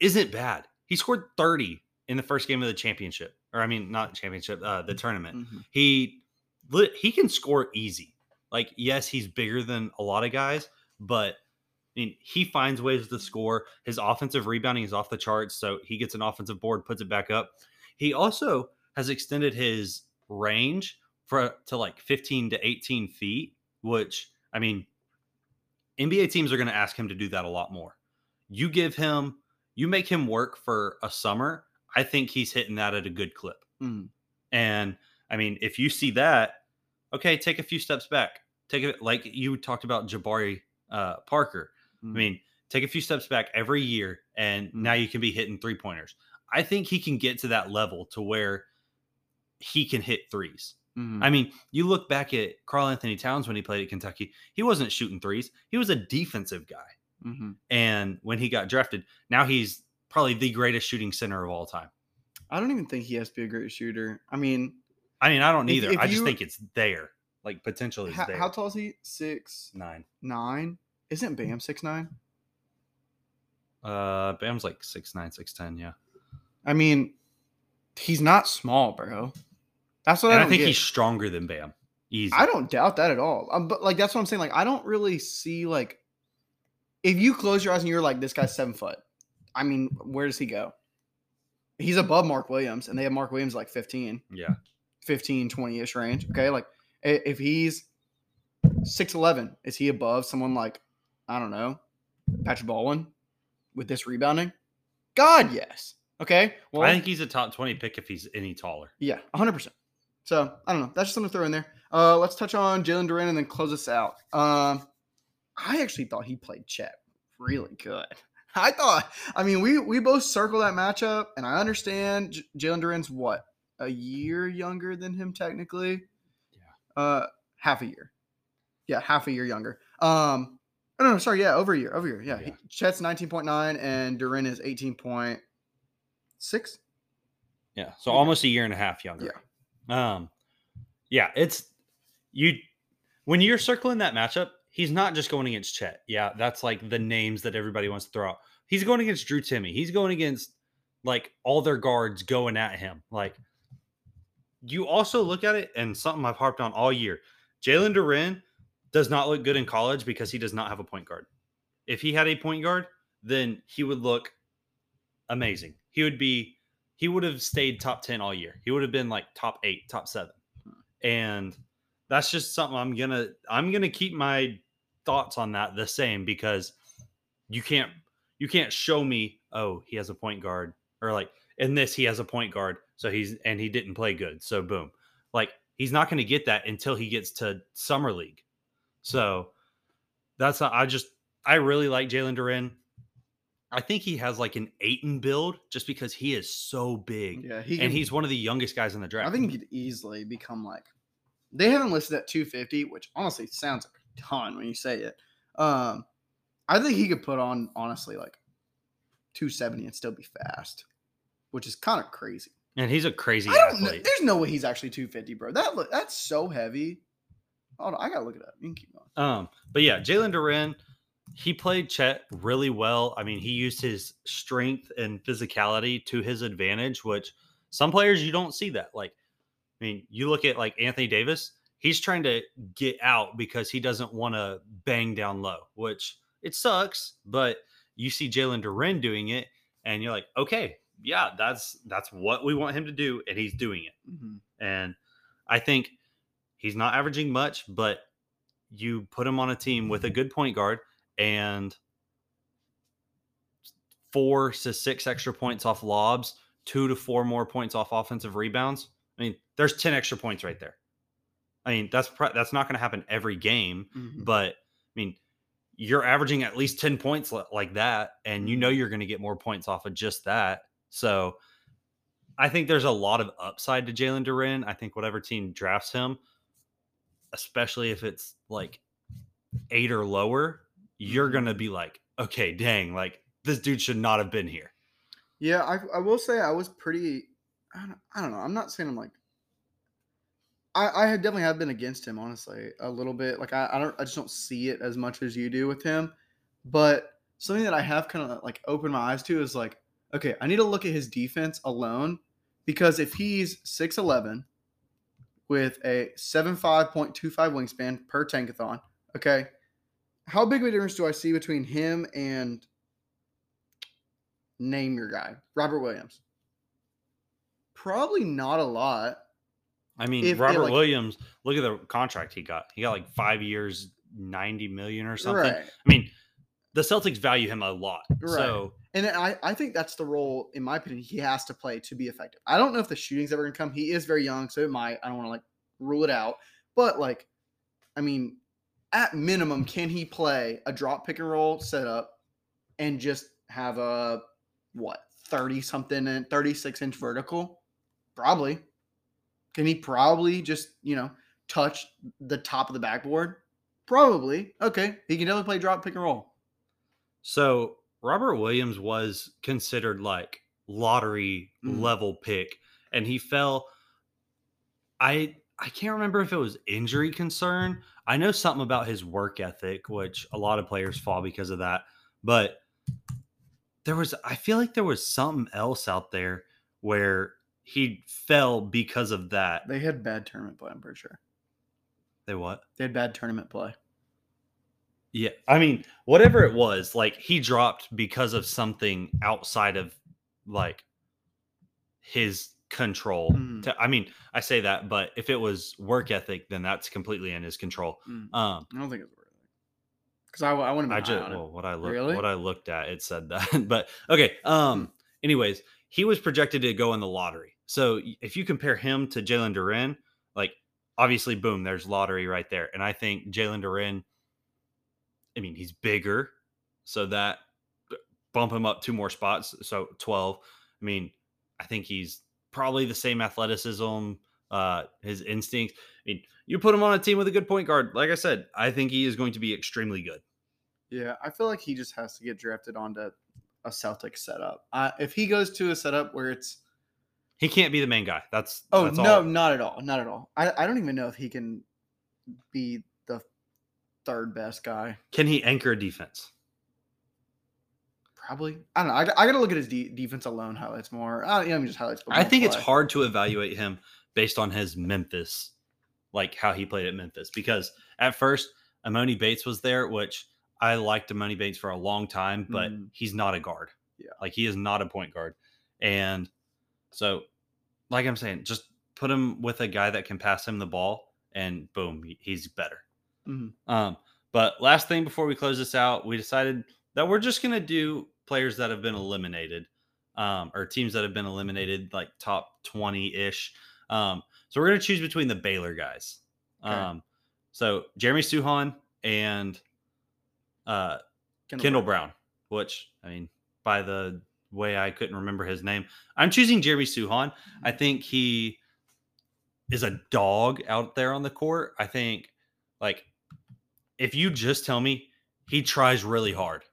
isn't bad. He scored 30 in the first game of the championship, or I mean, not championship, uh, the tournament he lit- he can score easy. Like yes, he's bigger than a lot of guys, but I mean, he finds ways to score. His offensive rebounding is off the charts, so he gets an offensive board, puts it back up. He also has extended his range for to like 15 to 18 feet, which I mean, NBA teams are going to ask him to do that a lot more. You give him, you make him work for a summer. I think he's hitting that at a good clip. Mhm. And I mean, if you see that, okay, take a few steps back. Take it like you talked about Jabari uh, Parker. Mhm. I mean, take a few steps back every year, and now you can be hitting three pointers. I think he can get to that level to where he can hit threes. Mhm. I mean, you look back at Karl-Anthony Towns when he played at Kentucky, he wasn't shooting threes. He was a defensive guy. Mhm. And when he got drafted, now he's probably the greatest shooting center of all time. I don't even think he has to be a great shooter. I mean, I mean, I don't If- either. if I just you- think it's there. Like potential is how, there. how tall is he? Six Nine. nine. Isn't Bam six nine? Uh, Bam's like six nine, six ten. Yeah, I mean, he's not small, bro. That's what and I, I, think get. he's stronger than Bam. Easy. I don't doubt that at all. Um, but like that's what I'm saying. Like I don't really see like if you close your eyes and you're like this guy's seven foot. I mean, where does he go? He's above Mark Williams, and they have Mark Williams like 15, Yeah. 15, 20 ish range. Okay, like if he's six eleven, is he above someone like I don't know Patrick Baldwin with this rebounding? God, yes. Okay, well, I think he's a top twenty pick if he's any taller. yeah, 100%. So, I don't know. That's just something to throw in there. Uh, let's touch on Jalen Duren and then close us out. Um, I actually thought he played Chet really good. I thought, I mean, we we both circle that matchup, and I understand J- Jalen Duren's what a year younger than him technically. Yeah. Uh, half a year. Yeah, half a year younger. Um, oh, no, no, sorry, yeah, over a year, over a year. Yeah, Yeah. Chet's nineteen point nine, and Duren is eighteen point six. Yeah. So Okay. almost a year and a half younger. Yeah. Um, yeah, it's you when you're circling that matchup, he's not just going against Chet. Yeah, that's like the names that everybody wants to throw out. He's going against Drew Timme. He's going against like all their guards going at him. Like you also look at it, and something I've harped on all year. Jalen Duren does not look good in college because he does not have a point guard. If he had a point guard, then he would look amazing. He would be he would have stayed top 10 all year. He would have been like top 8, top 7. Hmm. And that's just something I'm going to I'm going to keep my thoughts on that the same because you can't you can't show me oh, he has a point guard or like in this he has a point guard so he's and he didn't play good. So boom. Like he's not going to get that until he gets to summer league. So that's I just I really like Jalen Duren. I think he has like an Ayton build just because he is so big. Yeah, he and he's one of the youngest guys in the draft. I think he could easily become like. They haven't listed at 250, which honestly sounds like a ton when you say it. Um, I think he could put on honestly like 270 and still be fast, which is kind of crazy. And he's a crazy I don't know. athlete. There's no way he's actually 250, bro. That look that's so heavy. Hold on, I gotta look it up. You can keep going. Um, but yeah, Jalen Duren, he played Chet really well. I mean, he used his strength and physicality to his advantage, which some players you don't see that. Like, I mean, you look at like Anthony Davis, he's trying to get out because he doesn't want to bang down low, which it sucks, but you see Jalen Duren doing it, and you're like, okay, yeah, that's that's what we want him to do, and he's doing it. And I think he's not averaging much, but you put him on a team with a good point guard and four to six extra points off lobs, two to four more points off offensive rebounds. I mean, there's 10 extra points right there. I mean, that's that's not going to happen every game, Mhm. but I mean, you're averaging at least 10 points li- like that and you know you're going to get more points off of just that. So I think there's a lot of upside to Jalen Duren. I think whatever team drafts him, especially if it's like eight or lower, you're Mhm. gonna be like, okay, dang, like this dude should not have been here. Yeah, I, I will say I was pretty. I don't, I don't know. I'm not saying I'm like. I I had definitely have been against him honestly a little bit. Like I, I don't I just don't see it as much as you do with him. But something that I have kind of like opened my eyes to is like, okay, I need to look at his defense alone because if he's six eleven with a seven five point two five wingspan per tankathon, okay, how big of a difference do I see between him and name your guy, Robert Williams? Probably not a lot. I mean, If Robert like- Williams, look at the contract he got. He got like five years, 90 million or something. Right. I mean, the Celtics value him a lot. Right. So And I, I think that's the role, in my opinion, he has to play to be effective. I don't know if the shooting's ever gonna come. He is very young, so it might. I don't want to like rule it out. But like, I mean, at minimum, can he play a drop pick and roll setup and just have a what 30 something and 36 inch vertical? Probably. Can he probably just, you know, touch the top of the backboard? Probably. Okay. He can definitely play drop pick and roll. So Robert Williams was considered like lottery Mhm. level pick, and he fell. I I can't remember if it was injury concern. I know something about his work ethic, which a lot of players fall because of that. But there was I feel like there was something else out there where he fell because of that. They had bad tournament play, I'm pretty sure. They what? They had bad tournament play. Yeah, I mean, whatever it was, like he dropped because of something outside of like his control. Mhm. To- I mean, I say that, but if it was work ethic, then that's completely in his control. Mm. Um, I don't think it's worth it. Because I, I want to I be just on it. well, what I looked Really? what I looked at, it said that. but okay. Um. Anyways, he was projected to go in the lottery. So if you compare him to Jalen Duren, like obviously, boom, there's lottery right there. And I think Jalen Duren. I mean, he's bigger, so that bump him up two more spots. So twelve. I mean, I think he's probably the same athleticism, uh, his instincts. I mean, you put him on a team with a good point guard. Like I said, I think he is going to be extremely good. Yeah, I feel like he just has to get drafted onto a Celtic setup. Uh, if he goes to a setup where it's He can't be the main guy. That's oh that's no, all. not at all, not at all. I, I don't even know if he can be third best guy. Can he anchor a defense? Probably. I don't know. I, I got to look at his de- defense alone highlights more. Uh, I mean just highlights. I think it's hard to evaluate him based on his Memphis, like how he played at Memphis. Because at first, Emoni Bates was there, which I liked Emoni Bates for a long time, but Mm. he's not a guard. Yeah. Like he is not a point guard. And so, like I'm saying, just put him with a guy that can pass him the ball, and boom, he's better. Mhm. Um, but last thing before we close this out, we decided that we're just gonna do players that have been eliminated, um, or teams that have been eliminated, like top twenty ish. Um, So we're gonna choose between the Baylor guys. Okay. Um, so Jeremy Suhan and uh, Kendall Brown, which I mean, by the way I couldn't remember his name, I'm choosing Jeremy Suhan. I think he is a dog out there on the court. I think, like, if you just tell me he tries really hard,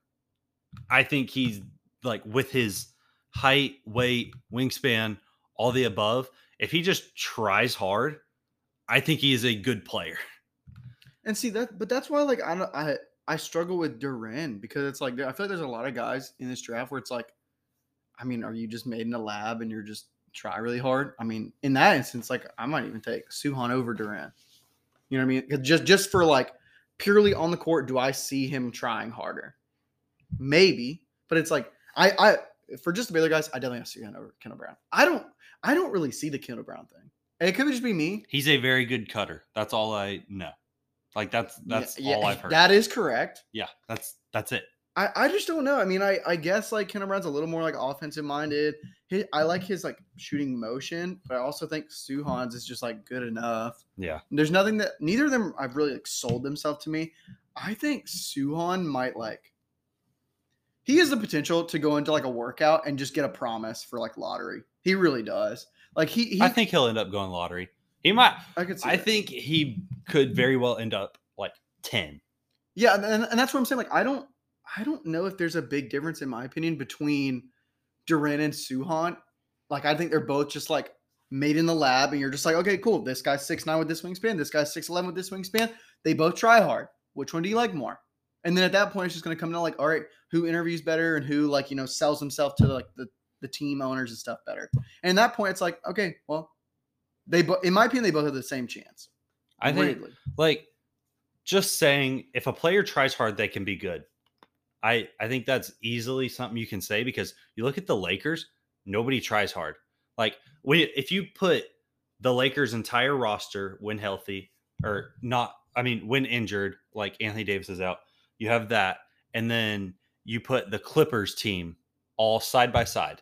I think he's like with his height, weight, wingspan, all the above. If he just tries hard, I think he is a good player. And see that, but that's why like I don't I I struggle with Duren because it's like I feel like there's a lot of guys in this draft where it's like, I mean, are you just made in a lab and you're just try really hard? I mean, in that instance, like I might even take Suhan over Duren. You know what I mean? Just just for like purely on the court, do I see him trying harder? Maybe, but it's like I I for just the Baylor guys, I definitely have Suhan over Kendall Brown. I don't I don't really see the Kendall Brown thing. And it could just be me. He's a very good cutter. That's all I know. Like that's that's yeah, all I've heard. That is correct. yeah, that's that's it. I, I just don't know. I mean, I, I guess like Kendall Brown's a little more like offensive minded. He, I like his like shooting motion, but I also think Suhan's is just like good enough. Yeah. There's nothing that neither of them I've really like sold themselves to me. I think Suhan might like he has the potential to go into like a workout and just get a promise for like lottery. He really does. Like he, he I think he'll end up going lottery. He might. I could see I that. think he could very well end up like ten. Yeah, and and that's what I'm saying. Like, I don't, I don't know if there's a big difference in my opinion between Duren and Suhan. Like, I think they're both just like made in the lab, and you're just like, okay, cool. This guy's six nine with this wingspan. This guy's six eleven with this wingspan. They both try hard. Which one do you like more? And then at that point, it's just going to come down like, all right, who interviews better and who like you know sells himself to like the the team owners and stuff better. And at that point, it's like, okay, well, they both, in my opinion, they both have the same chance. I think like just saying if a player tries hard, they can be good. I I think that's easily something you can say because you look at the Lakers, nobody tries hard. Like when if you put the Lakers' entire roster when healthy or not, I mean when injured, like Anthony Davis is out, you have that, and then you put the Clippers team all side by side.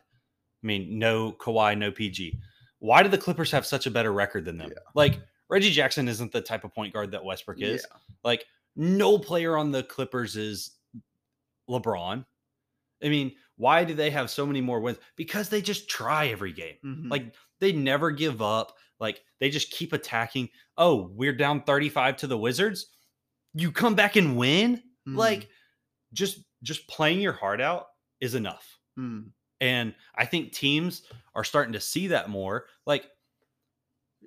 I mean, no Kawhi, no PG. Why do the Clippers have such a better record than them? Yeah. Like Reggie Jackson isn't the type of point guard that Westbrook is. Yeah. Like no player on the Clippers is LeBron. I mean, why do they have so many more wins? Because they just try every game. Mhm. Like they never give up. Like they just keep attacking. Oh, we're down 35 to the Wizards. You come back and win? Mhm. Like just just playing your heart out is enough. Mhm. And I think teams are starting to see that more. Like,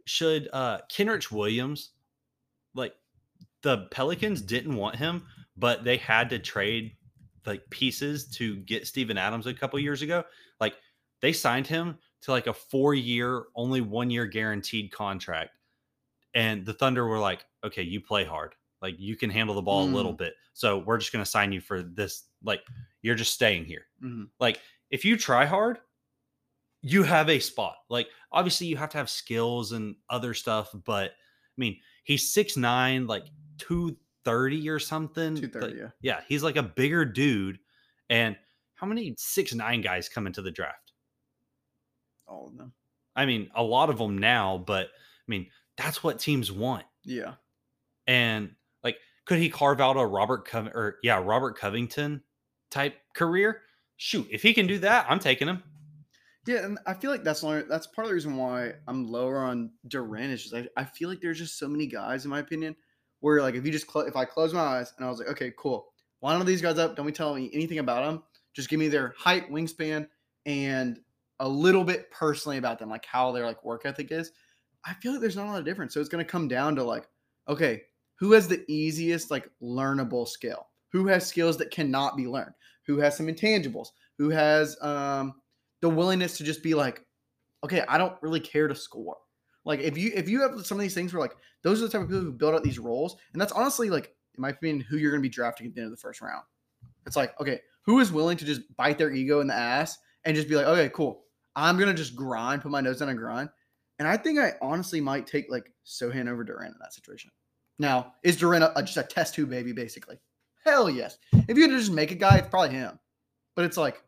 should uh Kenrich Williams, like the Pelicans didn't want him, but they had to trade like pieces to get Steven Adams a couple years ago. Like they signed him to like a four year, only one year guaranteed contract. And the Thunder were like, okay, you play hard. Like you can handle the ball a little bit. So we're just gonna sign you for this. Like you're just staying here Mhm. like if you try hard you have a spot like obviously you have to have skills and other stuff but i mean he's 6'9 like 230 or something 230, Like, yeah. yeah he's like a bigger dude and how many six nine guys come into the draft All of them. i mean a lot of them now but i mean that's what teams want Yeah. and like could he carve out a robert Cov- or yeah robert covington type career shoot if he can do that i'm taking him Yeah, and I feel like that's only, that's part of the reason why I'm lower on Duren. Is just I, I feel like there's just so many guys, in my opinion, where like if you just clo- if I close my eyes and I was like, okay, cool, line all these guys up. Don't be telling me anything about them. Just give me their height, wingspan, and a little bit personally about them, like how their like work ethic is. I feel like there's not a lot of difference. So it's gonna come down to like, okay, who has the easiest like learnable skill? Who has skills that cannot be learned? Who has some intangibles? Who has um the willingness to just be like, okay, I don't really care to score. Like if you if you have some of these things where like those are the type of people who build out these roles, and that's honestly like in my opinion who you're going to be drafting at the end of the first round. It's like okay, who is willing to just bite their ego in the ass and just be like, okay, cool, I'm gonna just grind, put my nose down and grind. And I think I honestly might take like Sohan over Duren in that situation. Now, is Duren a, a- just a test tube baby, basically? Hell yes. If you had to just make a guy, it's probably him. But it's like,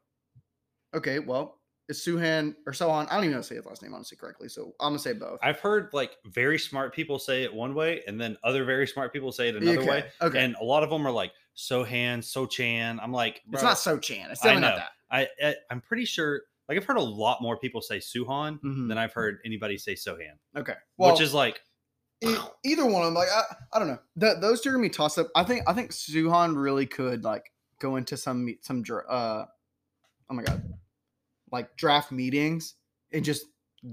okay, well, is Suhan or Sohan. I don't even know how to say his last name honestly correctly, so I'm gonna say both. I've heard like very smart people say it one way, and then other very smart people say it another okay. way, Okay. and a lot of them are like Sohan, Sochan. I'm like, it's not So Chan. It's I definitely not that. I, I I'm pretty sure. Like I've heard a lot more people say Suhan Mhm. than I've heard anybody say Sohan, Okay. Well, which is like either one of them. Like I, I don't know. Th- those two are gonna be tossed up. I think I think Suhan really could like go into some me- some uh oh my god, like draft meetings and just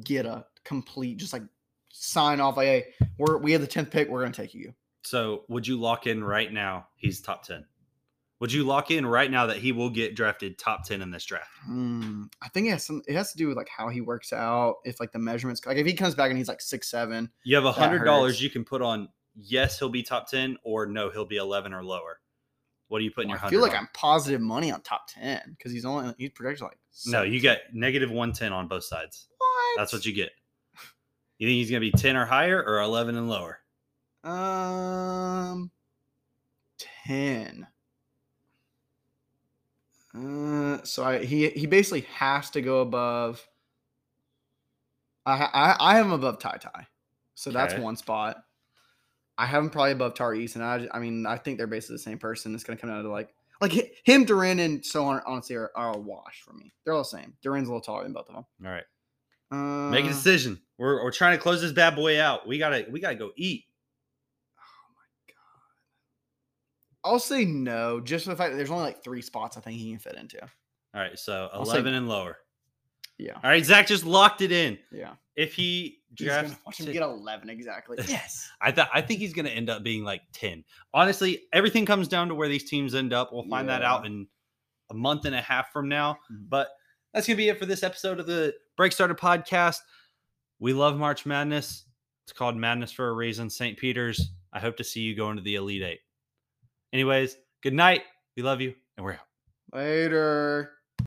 get a complete just like sign off like hey we're we have the tenth pick we're gonna take you. So, would you lock in right now? He's top 10. Would you lock in right now that he will get drafted top 10 in this draft? Hmm, I think it has some. It has to do with like how he works out. If like the measurements, like if he comes back and he's like six seven, You have a hundred dollars you can put on yes, he'll be top 10 or no, he'll be 11 or lower. What are you putting well, your I feel like I'm positive money on top ten because he's only he's projected like No, you 17. get negative 110 on both sides. what? That's what you get. You think he's going to be 10 or higher or 11 and lower? Um, ten. Uh, so I he he basically has to go above. I I I have him above Ty Ty, so that's one spot. I have him probably above Tari Eason, and I mean I think they're basically the same person. It's gonna come down to like like him, Duren, and so on. Honestly, are, are a wash for me. They're all the same. Duren's a little taller than both of them. All right. Uh, Make a decision. We're, we're trying to close this bad boy out. We got to we got to go eat. Oh my god! I'll say no, just for the fact that there's only like three spots I think he can fit into. All right, so I'll say 11 no. and lower. Yeah, All right, Zach just locked it in. yeah. If he He's gonna watch him t- get 11 exactly. Yes. I thought I think he's going to end up being like 10. Honestly, everything comes down to where these teams end up. We'll find that out in a month and a half from now. Mhm. But that's going to be it for this episode of the Break Starter podcast. We love March Madness. It's called Madness for a reason. St. Peter's. I hope to see you going to the Elite Eight. Anyways, good night. We love you, and we're out. Later.